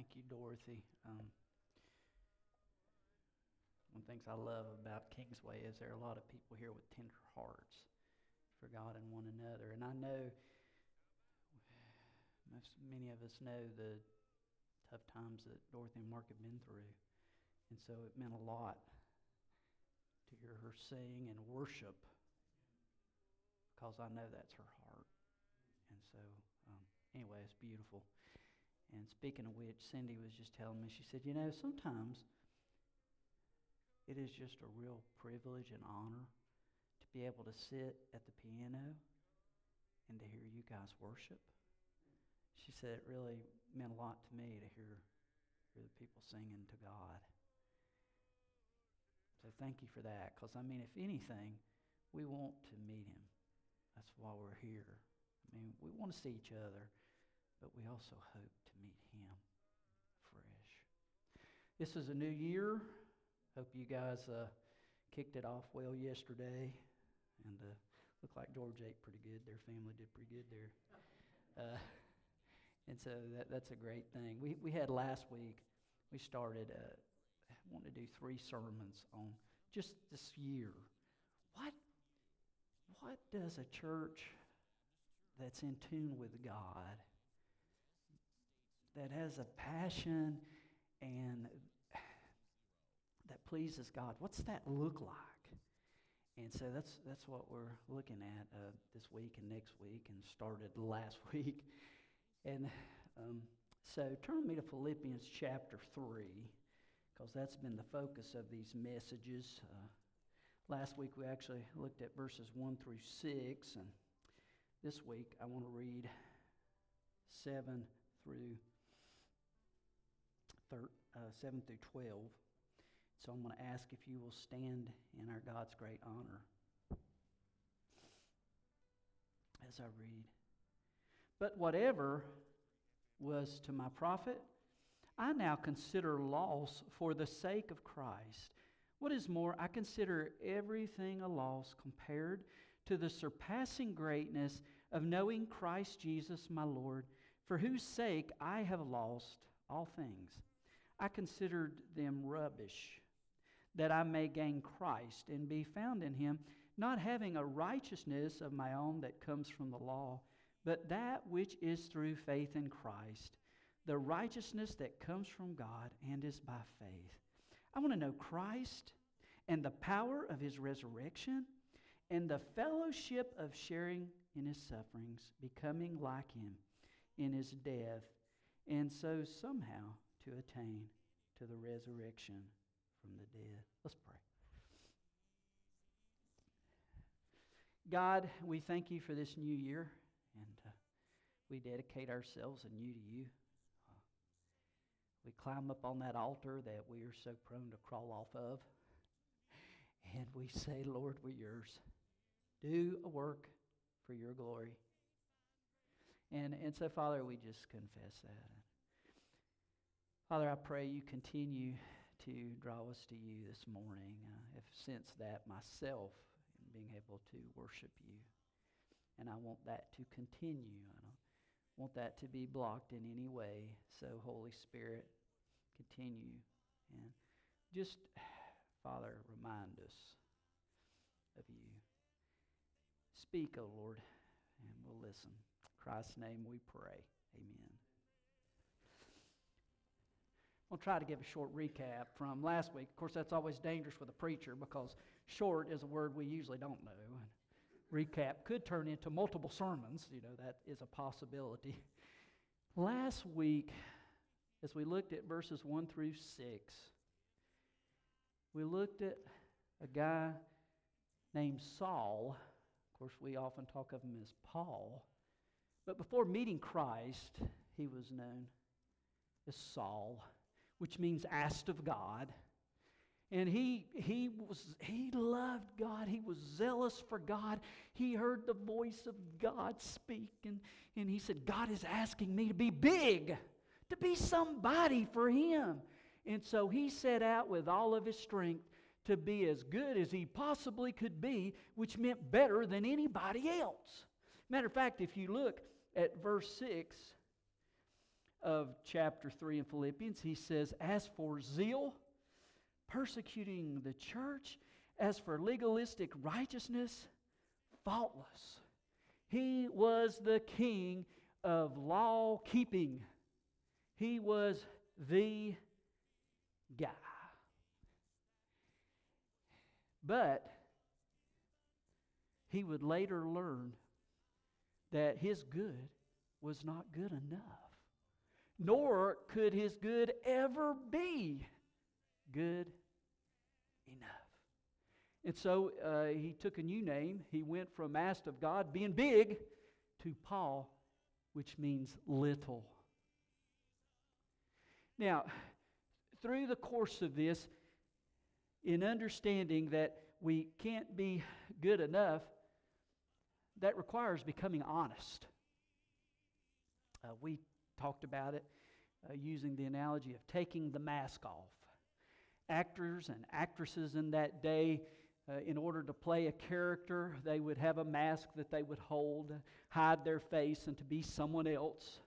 Thank you, Dorothy. Um, one of the things I love about Kingsway is there are a lot of people here with tender hearts for God and one another. And I know most, many of us know the tough times that Dorothy and Mark have been through. And so it meant a lot to hear her sing and worship because I know that's her heart. And so, um, anyway, it's beautiful. And speaking of which, Cindy was just telling me, she said, you know, sometimes it is just a real privilege and honor to be able to sit at the piano and to hear you guys worship. She said it really meant a lot to me to hear, hear the people singing to God. So thank you for that. Because, I mean, if anything, we want to meet Him. That's why we're here. I mean, we want to see each other, but we also hope to meet Him fresh. This is a new year. Hope you guys uh, kicked it off well yesterday. And uh, looked like George ate pretty good. Their family did pretty good there. Uh, and so that, that's a great thing. We, we had last week, we started, uh, want to do three sermons on just this year. What, what does a church that's in tune with God, that has a passion and that pleases God, what's that look like? And so that's, that's what we're looking at uh, this week and next week and started last week. And um, so turn me to Philippians chapter 3, because that's been the focus of these messages. Uh, last week we actually looked at verses 1 through 6, and this week I want to read 7 through thir- uh, 7 through 12. So I'm going to ask if you will stand in our God's great honor as I read. But whatever was to my profit, I now consider loss for the sake of Christ. What is more, I consider everything a loss compared to the surpassing greatness of knowing Christ Jesus my Lord, for whose sake I have lost all things. I considered them rubbish, that I may gain Christ and be found in him, not having a righteousness of my own that comes from the law but that which is through faith in Christ, the righteousness that comes from God and is by faith. I want to know Christ and the power of his resurrection and the fellowship of sharing in his sufferings, becoming like him in his death, and so somehow to attain to the resurrection from the dead. Let's pray. God, we thank you for this new year. And uh, we dedicate ourselves anew to you. Uh, we climb up on that altar that we are so prone to crawl off of. And we say, Lord, we're yours. Do a work for your glory. And, and so, Father, we just confess that. Father, I pray you continue to draw us to you this morning. Uh, I've sensed that myself in being able to worship you. And I want that to continue. I don't want that to be blocked in any way. So, Holy Spirit, continue. And just, Father, remind us of you. Speak, O oh Lord, and we'll listen. In Christ's name we pray. Amen. I'll try to give a short recap from last week. Of course, that's always dangerous with a preacher because short is a word we usually don't know recap could turn into multiple sermons. You know, that is a possibility. Last week, as we looked at verses 1 through 6, we looked at a guy named Saul. Of course, we often talk of him as Paul. But before meeting Christ, he was known as Saul, which means asked of God. And he, he, was, he loved God. He was zealous for God. He heard the voice of God speak. And, and he said, God is asking me to be big, to be somebody for him. And so he set out with all of his strength to be as good as he possibly could be, which meant better than anybody else. Matter of fact, if you look at verse 6, of chapter 3 in Philippians, he says, As for zeal, persecuting the church, as for legalistic righteousness, faultless. He was the king of law keeping, he was the guy. But he would later learn that his good was not good enough, nor could his good ever be good enough. And so uh, he took a new name. He went from Master of God, being big, to Paul, which means little. Now, through the course of this, in understanding that we can't be good enough, that requires becoming honest. Uh, we talked about it uh, using the analogy of taking the mask off. Actors and actresses in that day, uh, in order to play a character, they would have a mask that they would hold, hide their face, and to be someone else.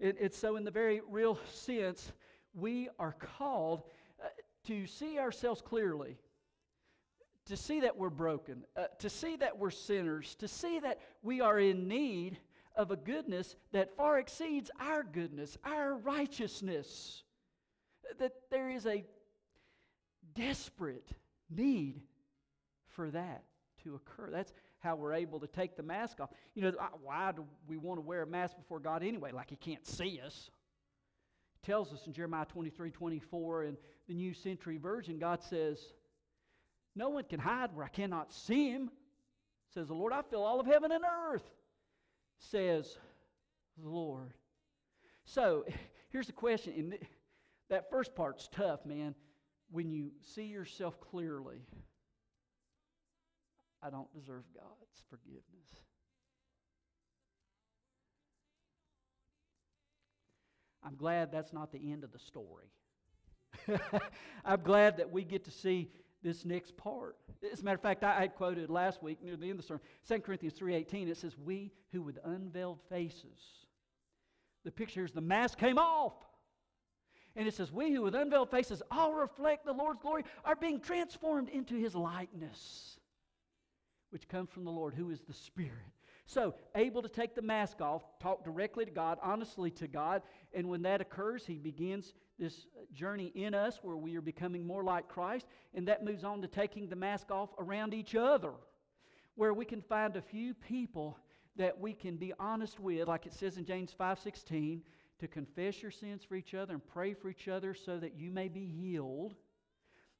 It, it's so, in the very real sense, we are called uh, to see ourselves clearly to see that we're broken, uh, to see that we're sinners, to see that we are in need of a goodness that far exceeds our goodness, our righteousness. That there is a desperate need for that to occur. That's how we're able to take the mask off. You know, why do we want to wear a mask before God anyway? Like He can't see us. It tells us in Jeremiah 23 24 in the New Century Version, God says, no one can hide where I cannot see him, says the Lord. I fill all of heaven and earth, says the Lord. So here's the question. And that first part's tough, man. When you see yourself clearly, I don't deserve God's forgiveness. I'm glad that's not the end of the story. I'm glad that we get to see this next part. As a matter of fact, I had quoted last week near the end of the sermon, 2 Corinthians 3.18, it says, We who with unveiled faces. The picture is the mask came off. And it says, We who with unveiled faces all reflect the Lord's glory are being transformed into his likeness, which comes from the Lord, who is the Spirit. So, able to take the mask off, talk directly to God, honestly to God, and when that occurs, he begins this journey in us where we are becoming more like Christ, and that moves on to taking the mask off around each other, where we can find a few people that we can be honest with, like it says in James 5:16, to confess your sins for each other and pray for each other so that you may be healed.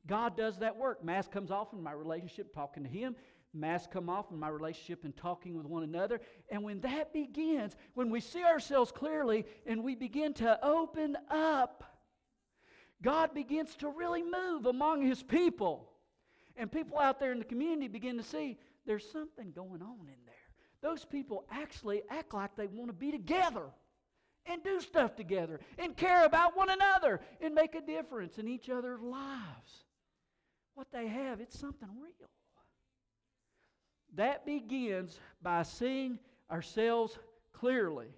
God does that work. Mask comes off in my relationship talking to Him. Mask come off in my relationship and talking with one another. And when that begins, when we see ourselves clearly and we begin to open up God begins to really move among his people. And people out there in the community begin to see there's something going on in there. Those people actually act like they want to be together and do stuff together and care about one another and make a difference in each other's lives. What they have, it's something real. That begins by seeing ourselves clearly.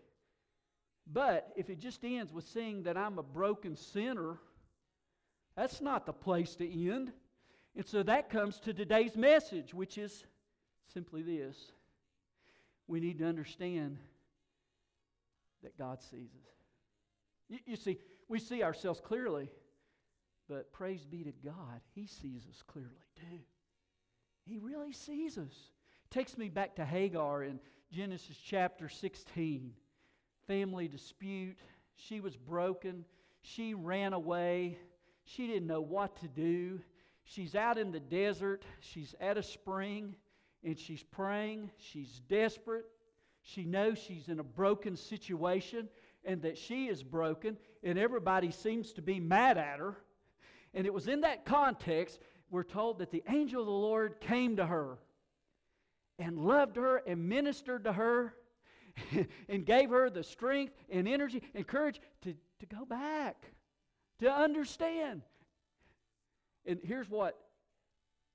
But if it just ends with seeing that I'm a broken sinner, that's not the place to end. And so that comes to today's message, which is simply this we need to understand that God sees us. You, you, see, we see ourselves clearly, but praise be to God, He sees us clearly too. He really sees us. Takes me back to Hagar in Genesis chapter 16. Family dispute. She was broken. She ran away. She didn't know what to do. She's out in the desert, she's at a spring, and she's praying. She's desperate. She knows she's in a broken situation and that she is broken, and everybody seems to be mad at her. And it was in that context we're told that the angel of the Lord came to her and loved her and ministered to her and gave her the strength and energy and courage to, to go back to understand. And here's what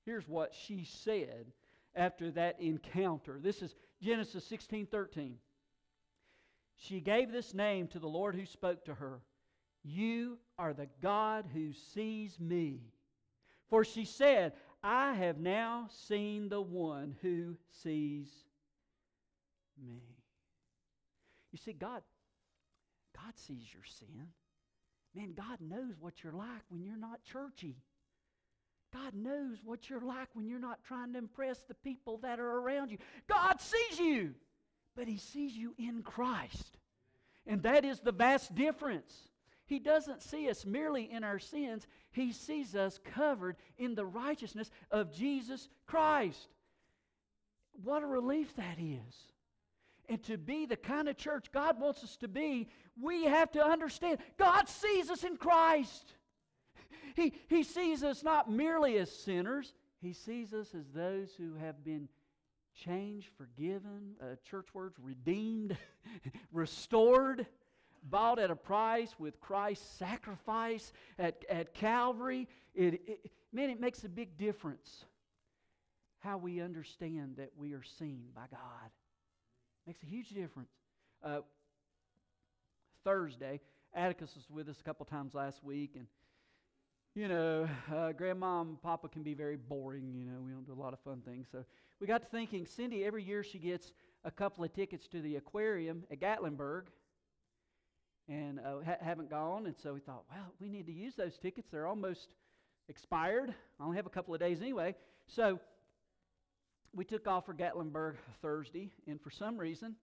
here's what she said after that encounter. This is Genesis 16 13. she gave this name to the Lord who spoke to her You are the God who sees me. For she said, I have now seen the one who sees me. You see, God, God sees your sin. Man, God knows what you're like when you're not churchy. God knows what you're like when you're not trying to impress the people that are around you. God sees you, but He sees you in Christ. And that is the vast difference. He doesn't see us merely in our sins, He sees us covered in the righteousness of Jesus Christ. What a relief that is. And to be the kind of church God wants us to be, we have to understand God sees us in Christ. He, he sees us not merely as sinners, He sees us as those who have been changed, forgiven, uh, church words, redeemed, restored, bought at a price with Christ's sacrifice at, at Calvary. It, it, man, it makes a big difference how we understand that we are seen by God. Makes a huge difference. Uh, Thursday, Atticus was with us a couple times last week, and you know, uh, grandma and papa can be very boring. You know, we don't do a lot of fun things. So we got to thinking, Cindy, every year she gets a couple of tickets to the aquarium at Gatlinburg and uh, ha- haven't gone. And so we thought, well, we need to use those tickets. They're almost expired. I only have a couple of days anyway. So we took off for Gatlinburg Thursday, and for some reason,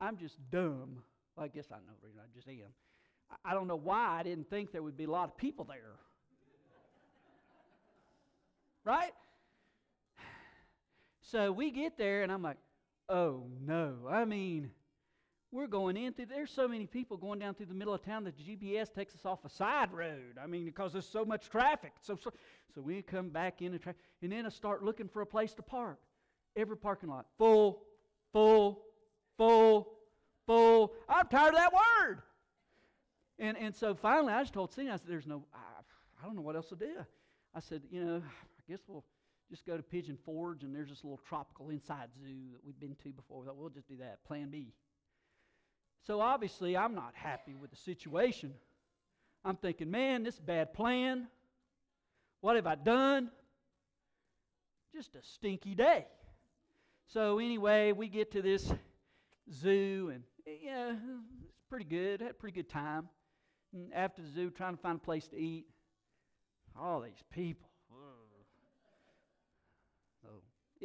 I'm just dumb. Well, I guess I know, I just am. I don't know why I didn't think there would be a lot of people there right? So we get there, and I'm like, oh no. I mean, we're going in through, there's so many people going down through the middle of town that the GPS takes us off a side road. I mean, because there's so much traffic. So, so, so we come back in, tra- and then I start looking for a place to park. Every parking lot, full, full, full, full. I'm tired of that word. And, and so finally, I just told Cindy, I said, there's no, I, I don't know what else to do. I said, you know, I guess we'll just go to Pigeon Forge, and there's this little tropical inside zoo that we've been to before. We thought, we'll just do that, plan B. So obviously, I'm not happy with the situation. I'm thinking, man, this bad plan. What have I done? Just a stinky day. So anyway, we get to this zoo, and yeah, it's pretty good. Had a pretty good time. And after the zoo, trying to find a place to eat. All these people. Oh.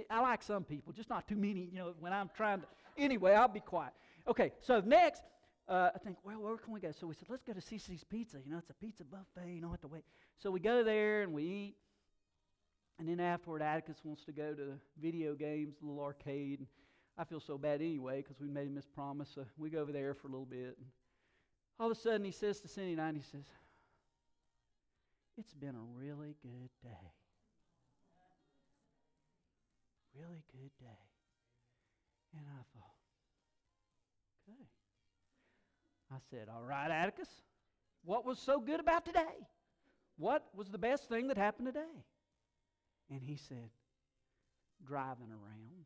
I like some people, just not too many, you know, when I'm trying to. Anyway, I'll be quiet. Okay, so next, uh, I think, well, where can we go? So we said, let's go to CiCi's Pizza. You know, it's a pizza buffet. You don't have to wait. So we go there and we eat. And then afterward, Atticus wants to go to video games, a little arcade. I feel so bad anyway because we made him this promise. So we go over there for a little bit. All of a sudden, he says to Cindy and I, he says, It's been a really good day really good day. And I thought, okay. I said, all right, Atticus, what was so good about today? What was the best thing that happened today? And he said, driving around.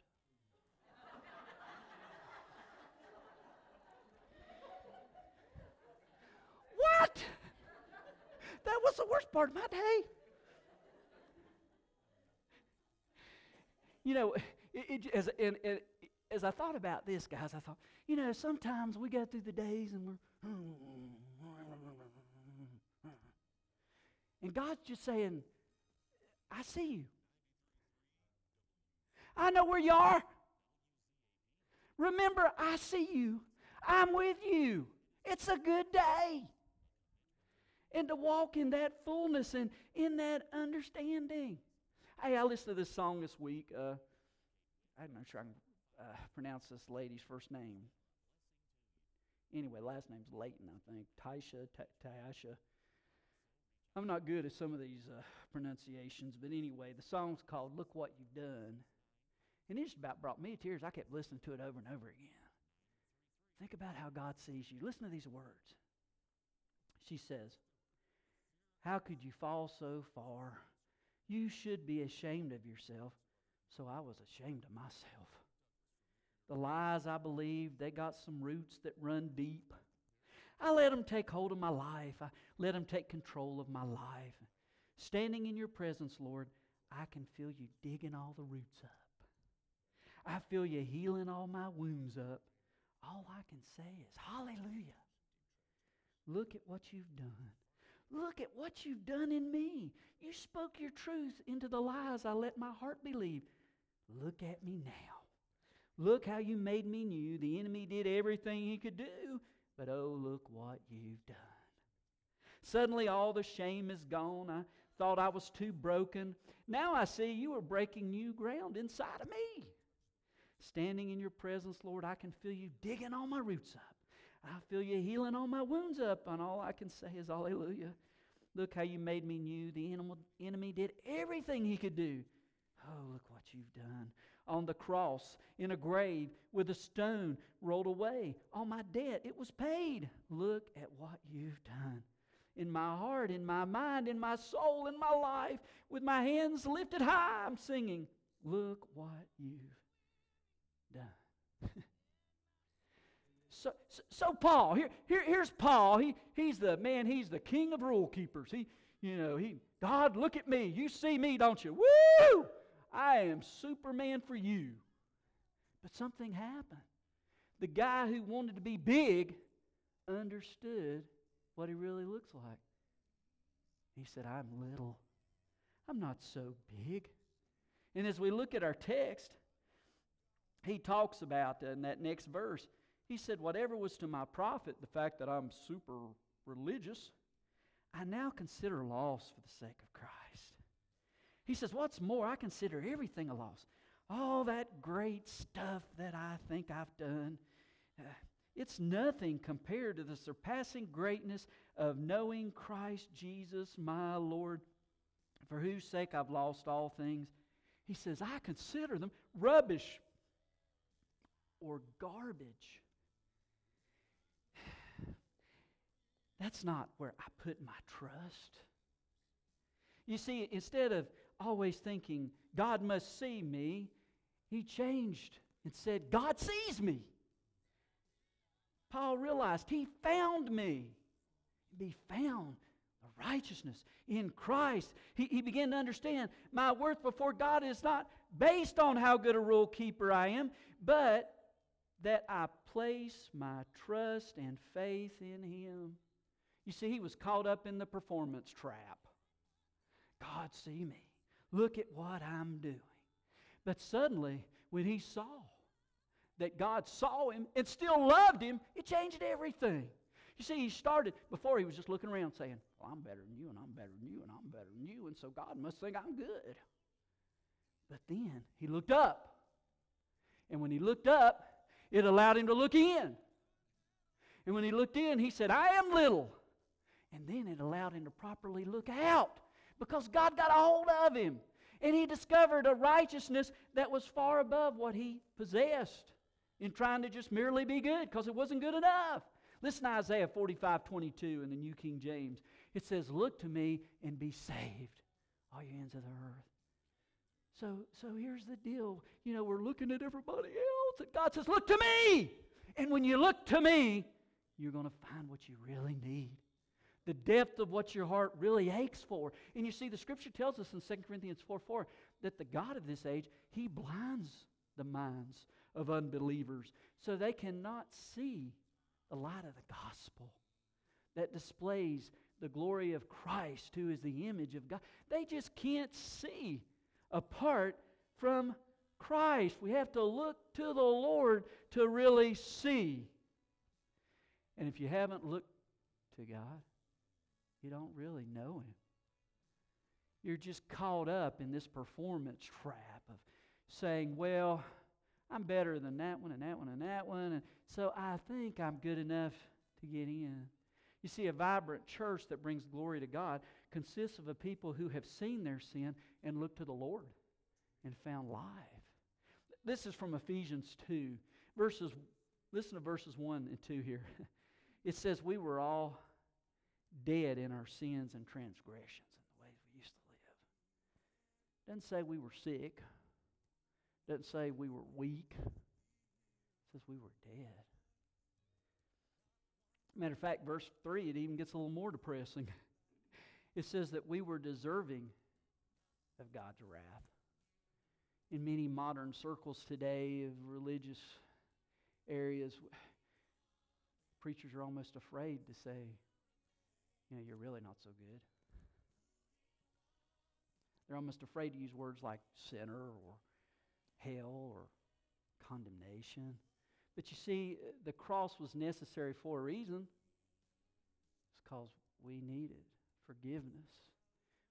what? That was the worst part of my day. you know, it, it, as, and, and, as I thought about this, guys, I thought, you know, sometimes we go through the days and we're. And God's just saying, I see you. I know where you are. Remember, I see you. I'm with you. It's a good day. And to walk in that fullness and in that understanding. Hey, I listened to this song this week. Uh, I'm not sure I can uh, pronounce this lady's first name. Anyway, last name's Layton, I think. Taisha, Taisha. I'm not good at some of these uh, pronunciations, but anyway, the song's called Look What You've Done. And it just about brought me to tears. I kept listening to it over and over again. Think about how God sees you. Listen to these words. She says, How could you fall so far? You should be ashamed of yourself. So I was ashamed of myself. The lies I believed, they got some roots that run deep. I let them take hold of my life. I let them take control of my life. Standing in your presence, Lord, I can feel you digging all the roots up. I feel you healing all my wounds up. All I can say is, Hallelujah. Look at what you've done. Look at what you've done in me. You spoke your truth into the lies I let my heart believe. Look at me now. Look how you made me new. The enemy did everything he could do, but oh, look what you've done. Suddenly, all the shame is gone. I thought I was too broken. Now I see you are breaking new ground inside of me. Standing in your presence, Lord, I can feel you digging all my roots up. I feel you healing all my wounds up, and all I can say is hallelujah. Look how you made me new. The enemy did everything he could do. Oh, look what you've done. On the cross, in a grave, with a stone rolled away. All my debt, it was paid. Look at what you've done. In my heart, in my mind, in my soul, in my life, with my hands lifted high, I'm singing, Look what you've done. so, so, Paul, here, here, here's Paul. He, he's the man, he's the king of rule keepers. He, you know, he, God, look at me. You see me, don't you? Woo! I am Superman for you. But something happened. The guy who wanted to be big understood what he really looks like. He said, I'm little. I'm not so big. And as we look at our text, he talks about uh, in that next verse, he said, Whatever was to my profit, the fact that I'm super religious, I now consider loss for the sake of Christ. He says, What's more, I consider everything a loss. All that great stuff that I think I've done, uh, it's nothing compared to the surpassing greatness of knowing Christ Jesus, my Lord, for whose sake I've lost all things. He says, I consider them rubbish or garbage. That's not where I put my trust. You see, instead of always thinking, God must see me, he changed and said, God sees me. Paul realized he found me. Be found the righteousness in Christ. He, he began to understand my worth before God is not based on how good a rule keeper I am, but that I place my trust and faith in Him. You see, he was caught up in the performance trap. God, see me. Look at what I'm doing. But suddenly, when he saw that God saw him and still loved him, it changed everything. You see, he started, before he was just looking around saying, Well, I'm better than you, and I'm better than you, and I'm better than you, and so God must think I'm good. But then he looked up. And when he looked up, it allowed him to look in. And when he looked in, he said, I am little. And then it allowed him to properly look out because God got a hold of him. And he discovered a righteousness that was far above what he possessed in trying to just merely be good because it wasn't good enough. Listen to Isaiah 45 22 in the New King James. It says, Look to me and be saved, all you ends of the earth. So, so here's the deal. You know, we're looking at everybody else, and God says, Look to me. And when you look to me, you're going to find what you really need the depth of what your heart really aches for. And you see, the scripture tells us in 2 Corinthians 4 4 that the God of this age, he blinds the minds of unbelievers so they cannot see the light of the gospel that displays the glory of Christ, who is the image of God. They just can't see apart from Christ. We have to look to the Lord to really see. And if you haven't looked to God, you don't really know Him. You're just caught up in this performance trap of saying, well, I'm better than that one and that one and that one, and so I think I'm good enough to get in. You see, a vibrant church that brings glory to God consists of a people who have seen their sin and looked to the Lord and found life. This is from Ephesians 2. Verses, listen to verses 1 and 2 here. It says, We were all dead in our sins and transgressions and the ways we used to live. Doesn't say we were sick. Doesn't say we were weak. It says we were dead. Matter of fact, verse 3, it even gets a little more depressing. It says that we were deserving of God's wrath. In many modern circles today of religious areas, preachers are almost afraid to say, you know, you're really not so good. They're almost afraid to use words like sinner or hell or condemnation. But you see, uh, the cross was necessary for a reason. It's because we needed forgiveness.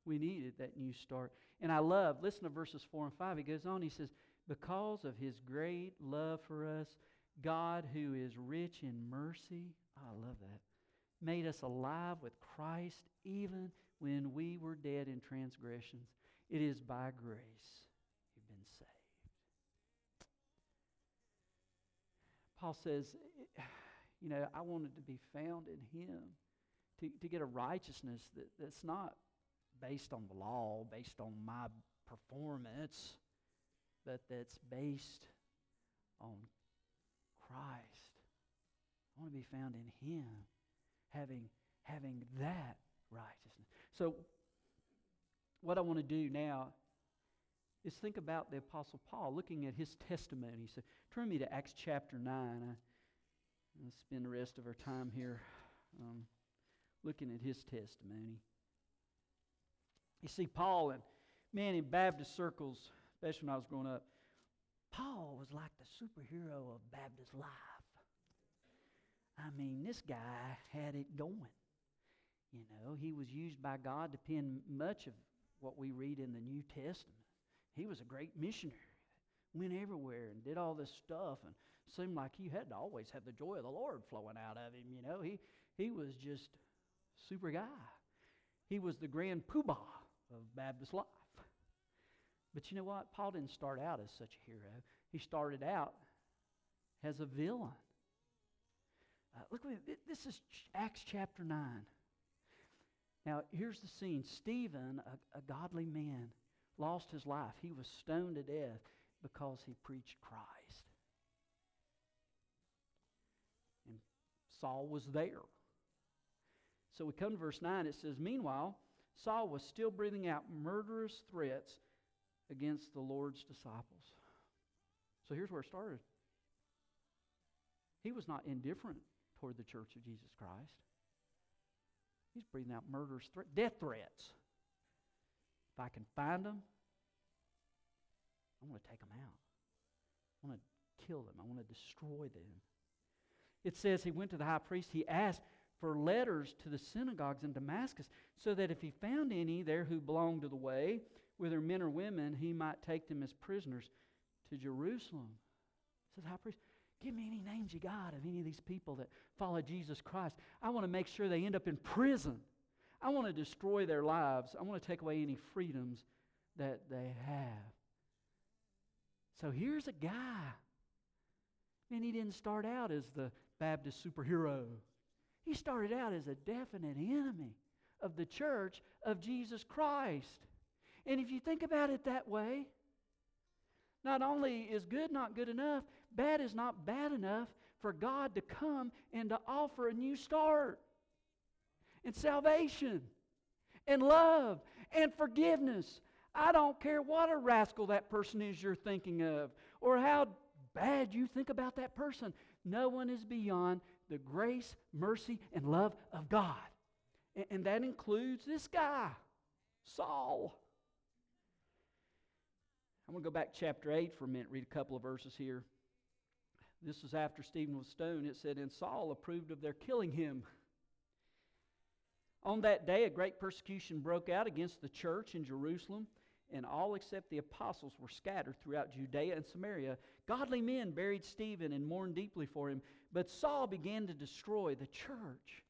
We needed that new start. And I love, listen to verses 4 and 5. He goes on, he says, Because of his great love for us, God, who is rich in mercy, I love that, made us alive with Christ even when we were dead in transgressions. It is by grace you've been saved. Paul says, you know, I wanted to be found in him, to, to get a righteousness that, that's not based on the law, based on my performance, but that's based on Christ. I want to be found in him, having, having that righteousness. So what I want to do now is think about the Apostle Paul, looking at his testimony. So turn me to Acts chapter 9. I, will spend the rest of our time here um, looking at his testimony. You see, Paul, and man, in Baptist circles, especially when I was growing up, Paul was like the superhero of Baptist life. I mean, this guy had it going. You know, he was used by God to pen much of what we read in the New Testament. He was a great missionary. Went everywhere and did all this stuff and seemed like he had to always have the joy of the Lord flowing out of him. You know, he, he was just super guy. He was the grand poobah of Baptist life. But you know what? Paul didn't start out as such a hero. He started out as a villain. Uh, look, this is Acts chapter 9. Now, here's the scene Stephen, a, a godly man, lost his life. He was stoned to death because he preached Christ. And Saul was there. So we come to verse 9. It says, Meanwhile, Saul was still breathing out murderous threats against the Lord's disciples. So here's where it started. He was not indifferent toward the church of Jesus Christ. He's breathing out murderous threats, death threats. If I can find them, I want to take them out. I want to kill them. I want to destroy them. It says he went to the high priest. He asked for letters to the synagogues in Damascus so that if he found any there who belonged to the way, whether men or women, he might take them as prisoners to Jerusalem. Says high priest, give me any names you got of any of these people that follow Jesus Christ. I want to make sure they end up in prison. I want to destroy their lives. I want to take away any freedoms that they have. So here's a guy. And he didn't start out as the Baptist superhero. He started out as a definite enemy of the church of Jesus Christ. And if you think about it that way, not only is good not good enough, bad is not bad enough for God to come and to offer a new start and salvation and love and forgiveness. I don't care what a rascal that person is you're thinking of or how bad you think about that person. No one is beyond the grace, mercy, and love of God. And, and that includes this guy, Saul. I'm going to go back to chapter 8 for a minute, read a couple of verses here. This was after Stephen was stoned. It said, And Saul approved of their killing him. On that day, a great persecution broke out against the church in Jerusalem, and all except the apostles were scattered throughout Judea and Samaria. Godly men buried Stephen and mourned deeply for him, but Saul began to destroy the church.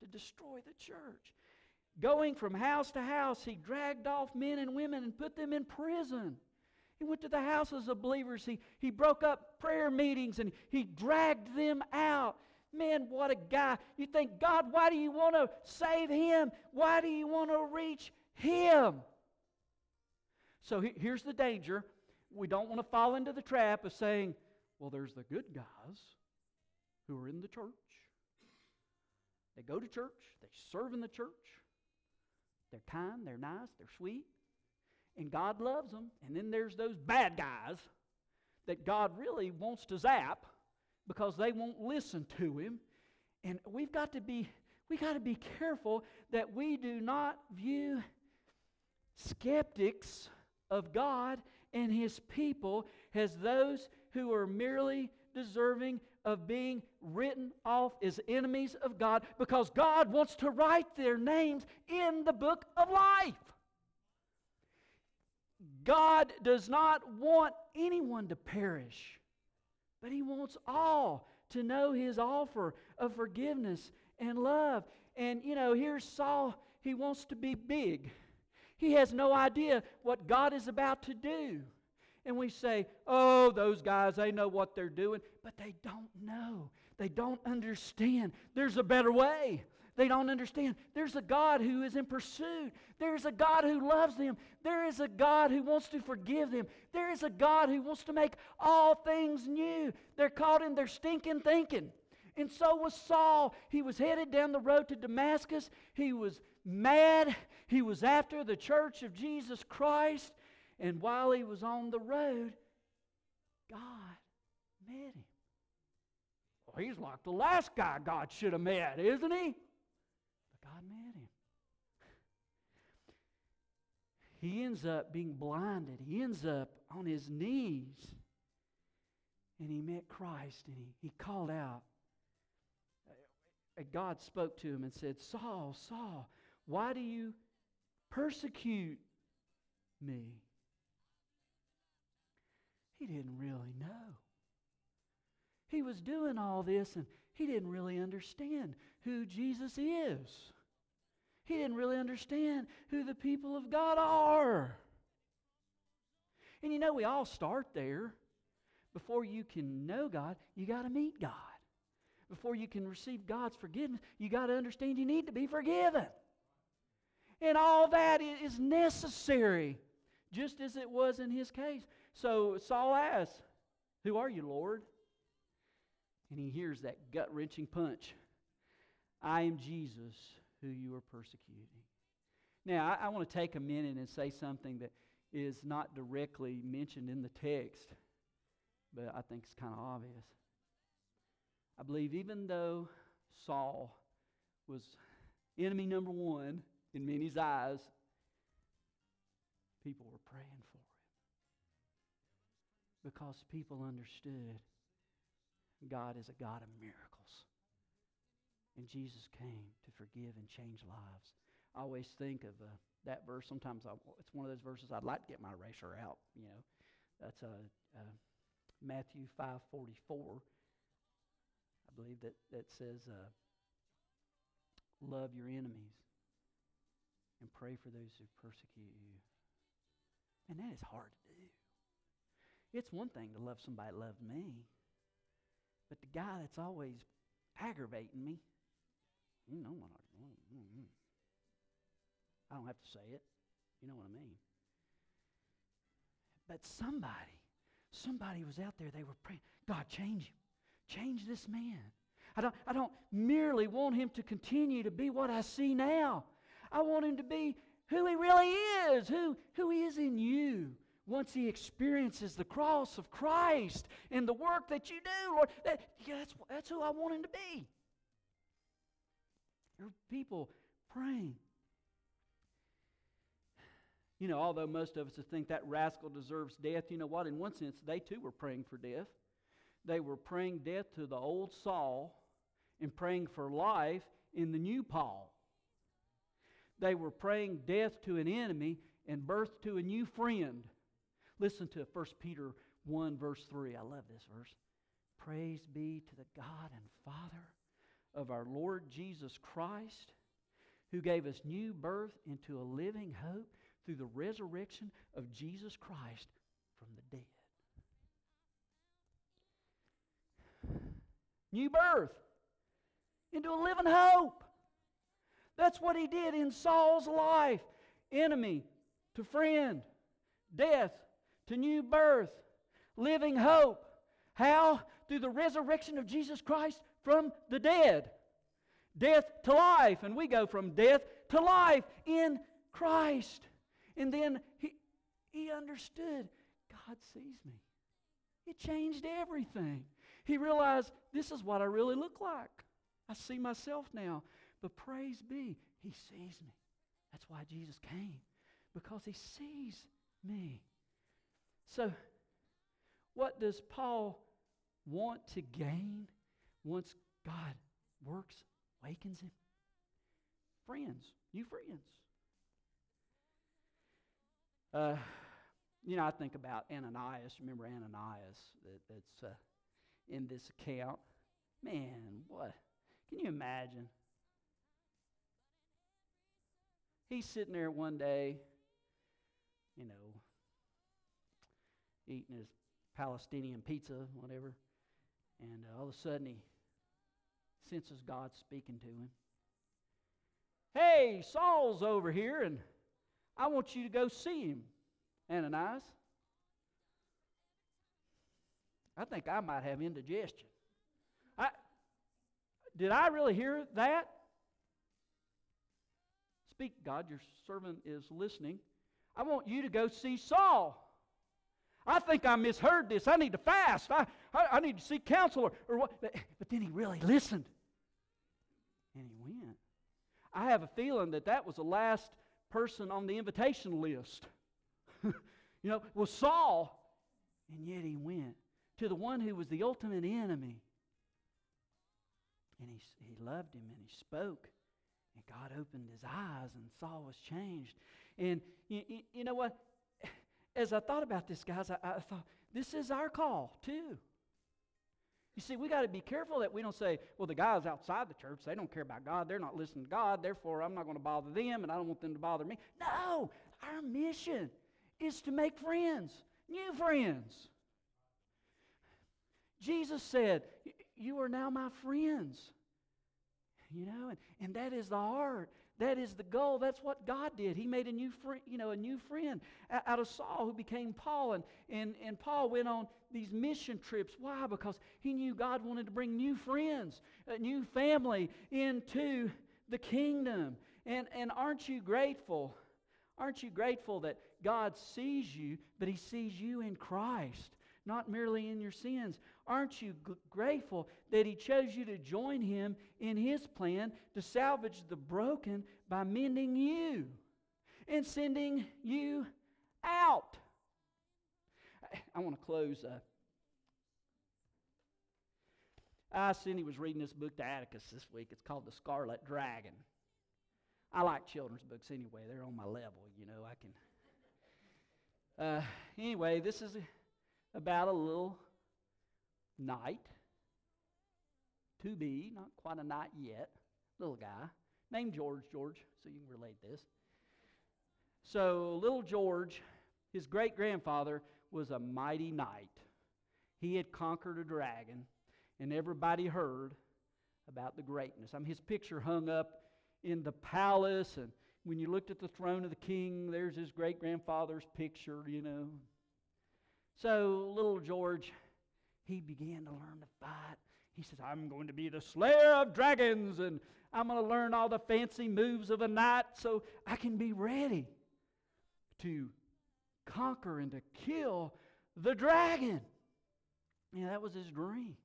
To destroy the church. Going from house to house, he dragged off men and women and put them in prison. He went to the houses of believers. He, he broke up prayer meetings and he dragged them out. Man, what a guy. You think, God, why do you want to save him? Why do you want to reach him? So here's the danger. We don't want to fall into the trap of saying, Well, there's the good guys who are in the church. They go to church, they serve in the church. They're kind, they're nice, they're sweet, and God loves them. And then there's those bad guys that God really wants to zap because they won't listen to him. And we've got to be we got to be careful that we do not view skeptics of God and his people as those who are merely deserving of being written off as enemies of God because God wants to write their names in the book of life. God does not want anyone to perish, but He wants all to know His offer of forgiveness and love. And, you know, here's Saul. He wants to be big. He has no idea what God is about to do. And we say, oh, those guys, they know what they're doing. But they don't know. They don't understand. There's a better way. They don't understand. There's a God who is in pursuit. There's a God who loves them. There is a God who wants to forgive them. There is a God who wants to make all things new. They're caught in their stinking thinking. And so was Saul. He was headed down the road to Damascus. He was mad. He was after the church of Jesus Christ. And while he was on the road, God met him. Well, he's like the last guy God should have met, isn't he? But God met him. He ends up being blinded. He ends up on his knees. And he met Christ and he, he called out. God spoke to him and said, Saul, Saul, why do you persecute me? He didn't really know. He was doing all this and he didn't really understand who Jesus is. He didn't really understand who the people of God are. And you know, we all start there. Before you can know God, you got to meet God. Before you can receive God's forgiveness, you got to understand you need to be forgiven. And all that is necessary, just as it was in his case. So Saul asks, Who are you, Lord? And he hears that gut wrenching punch I am Jesus who you are persecuting. Now, I, I want to take a minute and say something that is not directly mentioned in the text, but I think it's kind of obvious. I believe even though Saul was enemy number one in many's eyes, people were praying for him because people understood God is a God of miracles. And Jesus came to forgive and change lives. I always think of uh, that verse. Sometimes I, it's one of those verses I'd like to get my eraser out. You know, that's uh, uh, Matthew five forty four. I believe that that says, uh, "Love your enemies and pray for those who persecute you." And that is hard to do. It's one thing to love somebody that loves me, but the guy that's always aggravating me, you know what I mean. Mm-hmm. I don't have to say it. You know what I mean. But somebody, somebody was out there, they were praying, God, change him. Change this man. I don't, I don't merely want him to continue to be what I see now. I want him to be who he really is, who, who he is in you once he experiences the cross of Christ and the work that you do, Lord, that, yeah, that's, that's who I want him to be. There are people praying. You know, although most of us think that rascal deserves death, you know what? In one sense, they too were praying for death. They were praying death to the old Saul and praying for life in the new Paul. They were praying death to an enemy and birth to a new friend. Listen to 1 Peter 1, verse 3. I love this verse. Praise be to the God and Father of our Lord Jesus Christ, who gave us new birth into a living hope through the resurrection of Jesus Christ from the dead. New birth into a living hope. That's what he did in Saul's life. Enemy to friend, death to new birth, living hope. How? Through the resurrection of Jesus Christ from the dead. Death to life. And we go from death to life in Christ. And then he, he understood God sees me. It changed everything. He realized this is what I really look like. I see myself now. But praise be, He sees me. That's why Jesus came, because He sees me. So, what does Paul want to gain once God works, wakens him? Friends, new friends. Uh, you know, I think about Ananias. Remember Ananias that, that's uh, in this account? Man, what? Can you imagine? He's sitting there one day, you know, eating his Palestinian pizza, whatever, and uh, all of a sudden he senses God speaking to him. Hey, Saul's over here, and I want you to go see him, Ananias. I think I might have indigestion. I, did I really hear that? Speak, God, your servant is listening. I want you to go see Saul. I think I misheard this. I need to fast. I, I, I need to see counselor. or what. But, but then he really listened. I have a feeling that that was the last person on the invitation list. you know, was Saul. And yet he went to the one who was the ultimate enemy. And he, he loved him and he spoke. And God opened his eyes and Saul was changed. And you, you, you know what? As I thought about this, guys, I, I thought, this is our call too. You see, we got to be careful that we don't say, well, the guys outside the church, they don't care about God. They're not listening to God. Therefore, I'm not going to bother them and I don't want them to bother me. No, our mission is to make friends, new friends. Jesus said, You are now my friends. You know, and, and that is the heart. That is the goal. That's what God did. He made a new friend, you know, a new friend out of Saul who became Paul. And, and, and Paul went on these mission trips. Why? Because he knew God wanted to bring new friends, a new family into the kingdom. And, and aren't you grateful? Aren't you grateful that God sees you, but he sees you in Christ? Not merely in your sins. Aren't you g- grateful that He chose you to join Him in His plan to salvage the broken by mending you and sending you out? I, I want to close. Uh, I, Cindy was reading this book to Atticus this week. It's called The Scarlet Dragon. I like children's books anyway. They're on my level, you know. I can. Uh, anyway, this is about a little knight, to be, not quite a knight yet, little guy, named George. George, so you can relate this. So, little George, his great grandfather was a mighty knight. He had conquered a dragon, and everybody heard about the greatness. I mean, his picture hung up in the palace, and when you looked at the throne of the king, there's his great grandfather's picture, you know. So little George, he began to learn to fight. He says, I'm going to be the slayer of dragons, and I'm going to learn all the fancy moves of a knight so I can be ready to conquer and to kill the dragon. Yeah, that was his dream.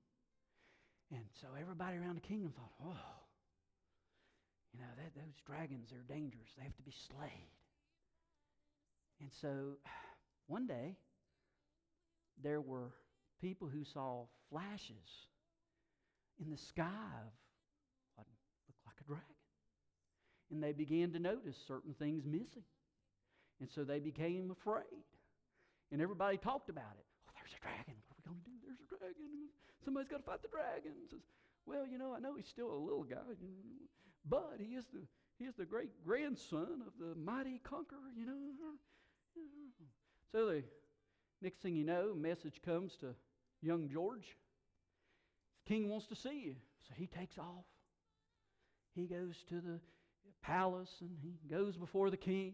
And so everybody around the kingdom thought, oh, you know, that, those dragons, they're dangerous. They have to be slayed. And so one day, there were people who saw flashes in the sky of what looked like a dragon. And they began to notice certain things missing. And so they became afraid. And everybody talked about it. Oh, there's a dragon. What are we going to do? There's a dragon. Somebody's got to fight the dragon. Says, well, you know, I know he's still a little guy, but he is the he is the great grandson of the mighty conqueror, you know. So they Next thing you know, a message comes to young George. The king wants to see you. So he takes off. He goes to the palace and he goes before the king.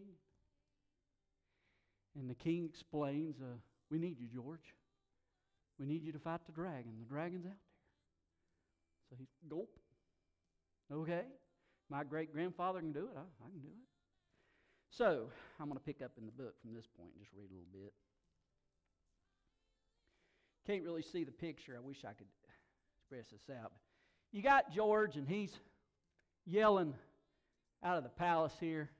And the king explains, uh, We need you, George. We need you to fight the dragon. The dragon's out there. So he's gulp. Okay. My great grandfather can do it. I, I can do it. So I'm going to pick up in the book from this point and just read a little bit. Can't really see the picture. I wish I could express this out. You got George, and he's yelling out of the palace here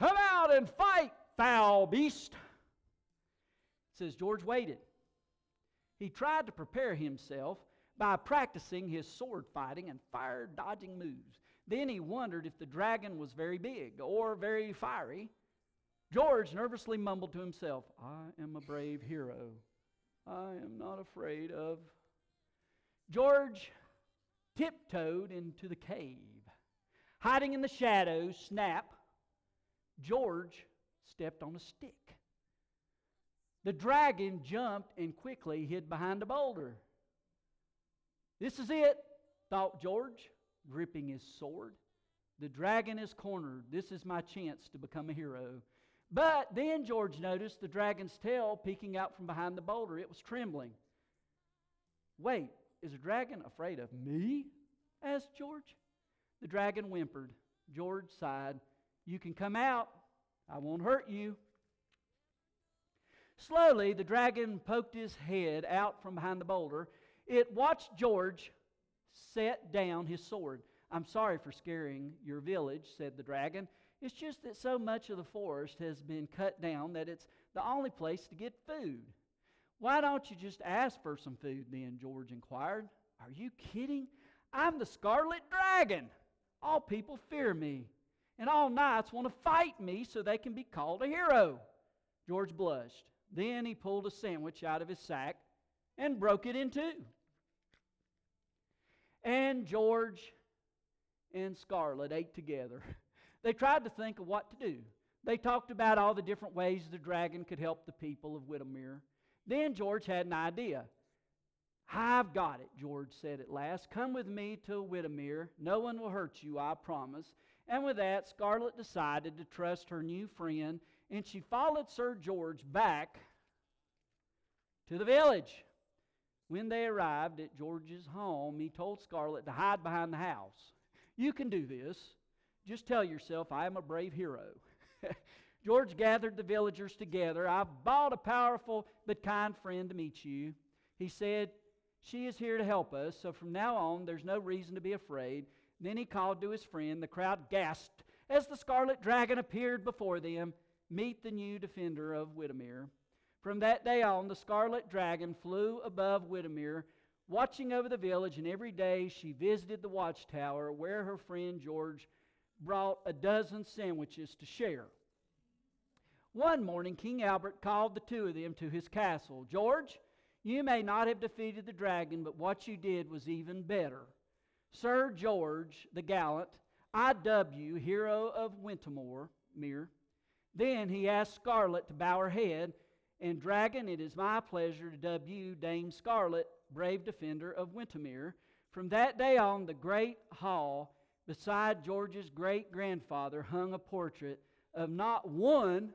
Come out and fight, foul beast. It says George waited. He tried to prepare himself by practicing his sword fighting and fire dodging moves. Then he wondered if the dragon was very big or very fiery. George nervously mumbled to himself, I am a brave hero. I am not afraid of. George tiptoed into the cave. Hiding in the shadows, snap, George stepped on a stick. The dragon jumped and quickly hid behind a boulder. This is it, thought George, gripping his sword. The dragon is cornered. This is my chance to become a hero. But then George noticed the dragon's tail peeking out from behind the boulder. It was trembling. Wait, is a dragon afraid of me? asked George. The dragon whimpered. George sighed. You can come out. I won't hurt you. Slowly, the dragon poked his head out from behind the boulder. It watched George set down his sword. I'm sorry for scaring your village, said the dragon. It's just that so much of the forest has been cut down that it's the only place to get food. Why don't you just ask for some food then? George inquired. Are you kidding? I'm the scarlet dragon. All people fear me, and all knights want to fight me so they can be called a hero. George blushed. Then he pulled a sandwich out of his sack and broke it in two. And George and Scarlet ate together. They tried to think of what to do. They talked about all the different ways the dragon could help the people of Whittemere. Then George had an idea. I've got it, George said at last. Come with me to Whittemere. No one will hurt you, I promise. And with that, Scarlet decided to trust her new friend, and she followed Sir George back to the village. When they arrived at George's home, he told Scarlet to hide behind the house. You can do this. Just tell yourself, I am a brave hero. George gathered the villagers together. I've bought a powerful but kind friend to meet you. He said, She is here to help us, so from now on, there's no reason to be afraid. Then he called to his friend. The crowd gasped as the scarlet dragon appeared before them. Meet the new defender of Whittemere. From that day on, the scarlet dragon flew above Whittemere, watching over the village, and every day she visited the watchtower where her friend George brought a dozen sandwiches to share. One morning, King Albert called the two of them to his castle. George, you may not have defeated the dragon, but what you did was even better. Sir George the Gallant, I.W., hero of Wintermore, Mere. Then he asked Scarlet to bow her head and Dragon, it is my pleasure to dub you Dame Scarlet, brave defender of Wintermere. From that day on, the great hall beside George's great grandfather hung a portrait of not one,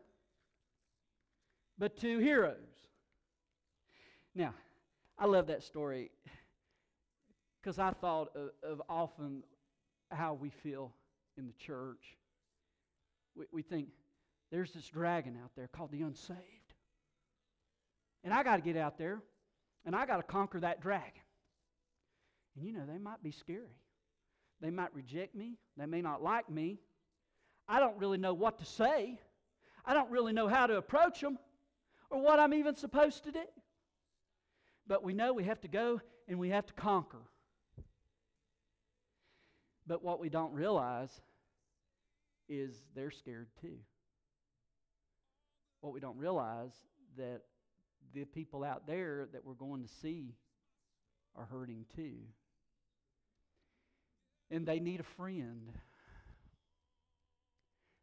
but two heroes. Now, I love that story because I thought of, of, often how we feel in the church. We, we think there's this dragon out there called the unsaved. And I got to get out there and I got to conquer that dragon. And you know, they might be scary. They might reject me. They may not like me. I don't really know what to say. I don't really know how to approach them or what I'm even supposed to do. But we know we have to go and we have to conquer. But what we don't realize is they're scared too. What we don't realize that the people out there that we're going to see are hurting too. And they need a friend.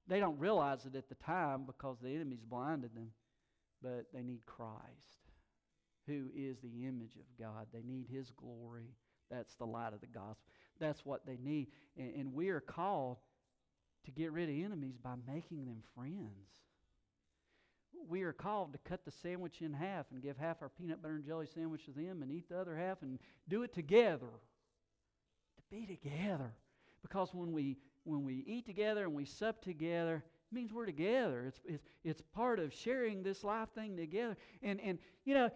They don't realize it at the time because the enemy's blinded them, but they need Christ, who is the image of God. They need His glory. That's the light of the gospel. That's what they need. And, and we are called to get rid of enemies by making them friends we are called to cut the sandwich in half and give half our peanut butter and jelly sandwich to them and eat the other half and do it together. Be together. Because when we when we eat together and we sup together, it means we're together. It's, it's, it's part of sharing this life thing together. And, and, you know,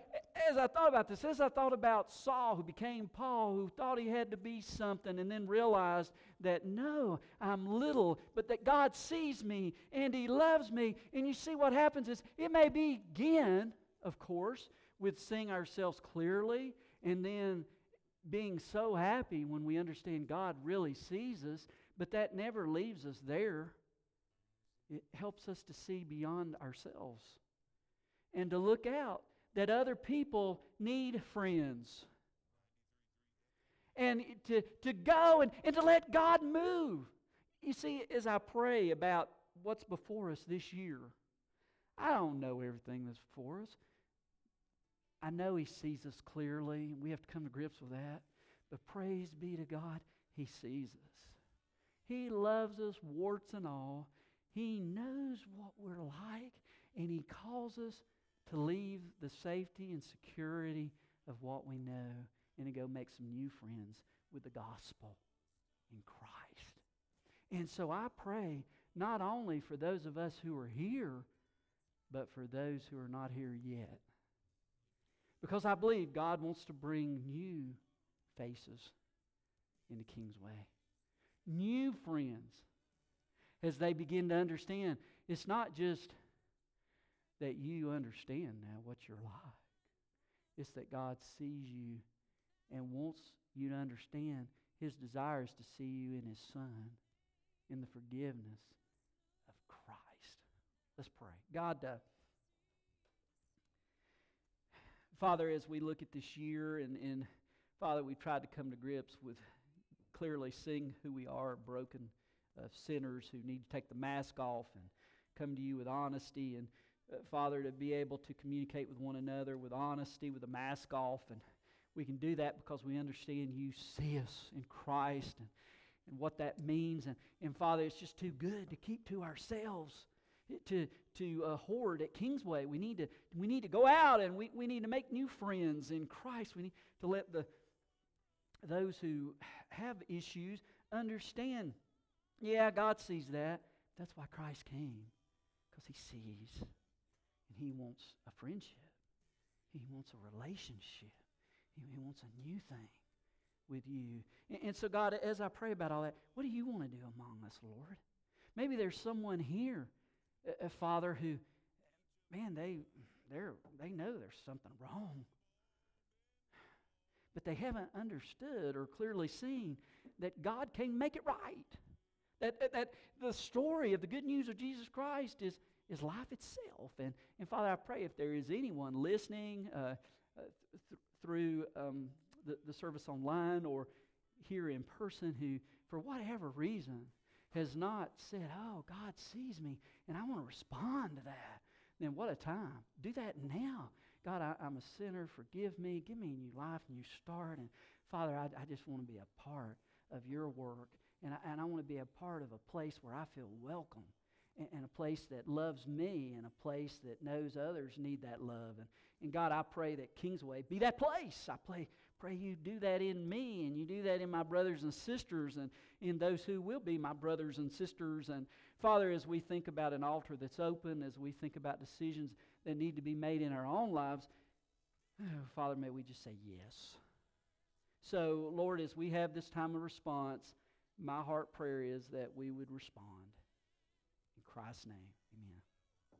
as I thought about this, as I thought about Saul, who became Paul, who thought he had to be something, and then realized that no, I'm little, but that God sees me and he loves me. And you see what happens is it may begin, of course, with seeing ourselves clearly and then being so happy when we understand God really sees us, but that never leaves us there. It helps us to see beyond ourselves and to look out that other people need friends. And to, to go and, and to let God move. You see, as I pray about what's before us this year, I don't know everything that's before us. I know He sees us clearly, and we have to come to grips with that. But praise be to God, He sees us. He loves us, warts and all. He knows what we're like, and He calls us to leave the safety and security of what we know and to go make some new friends with the gospel in Christ. And so I pray not only for those of us who are here, but for those who are not here yet. Because I believe God wants to bring new faces into Kingsway, new friends as they begin to understand it's not just that you understand now what you're like, it's that God sees you and wants you to understand his desire is to see you in his Son, in the forgiveness of Christ. Let's pray. God, uh, Father, as we look at this year, and, and Father, we've tried to come to grips with clearly seeing who we are, broken of sinners who need to take the mask off and come to you with honesty. And uh, Father, to be able to communicate with one another with honesty, with the mask off. And we can do that because we understand you see us in Christ and, and what that means. And, and Father, it's just too good to keep to ourselves. To, to uh, hoard at Kingsway. We need to, we need to go out and we, we need to make new friends in Christ. We need to let the, those who have issues understand yeah, God sees that. That's why Christ came, because he sees. And he wants a friendship, he wants a relationship, he wants a new thing with you. And, and so, God, as I pray about all that, what do you want to do among us, Lord? Maybe there's someone here, a, father who, man, they, they're, they know there's something wrong but they haven't understood or clearly seen that God can make it right. That, that, that, the story of the good news of Jesus Christ is, is life itself. And, and Father, I pray if there is anyone listening uh, uh, th- through um, the, the service online or here in person who, for whatever reason, has not said, Oh, God sees me and I want to respond to that, then what a time. Do that now. God, I, am a sinner. Forgive me. Give me a new life, a new start. And Father, I, I just want to be a part of your work and I, and I want to be a part of a place where I feel welcome and, and, a place that loves me and a place that knows others need that love. And, and God, I pray that Kingsway be that place. I pray, pray you do that in me and you do that in my brothers and sisters and in those who will be my brothers and sisters. And Father, as we think about an altar that's open, as we think about decisions that need to be made in our own lives, oh, Father, may we just say yes. So, Lord, as we have this time of response, my heart prayer is that we would respond. In Christ's name.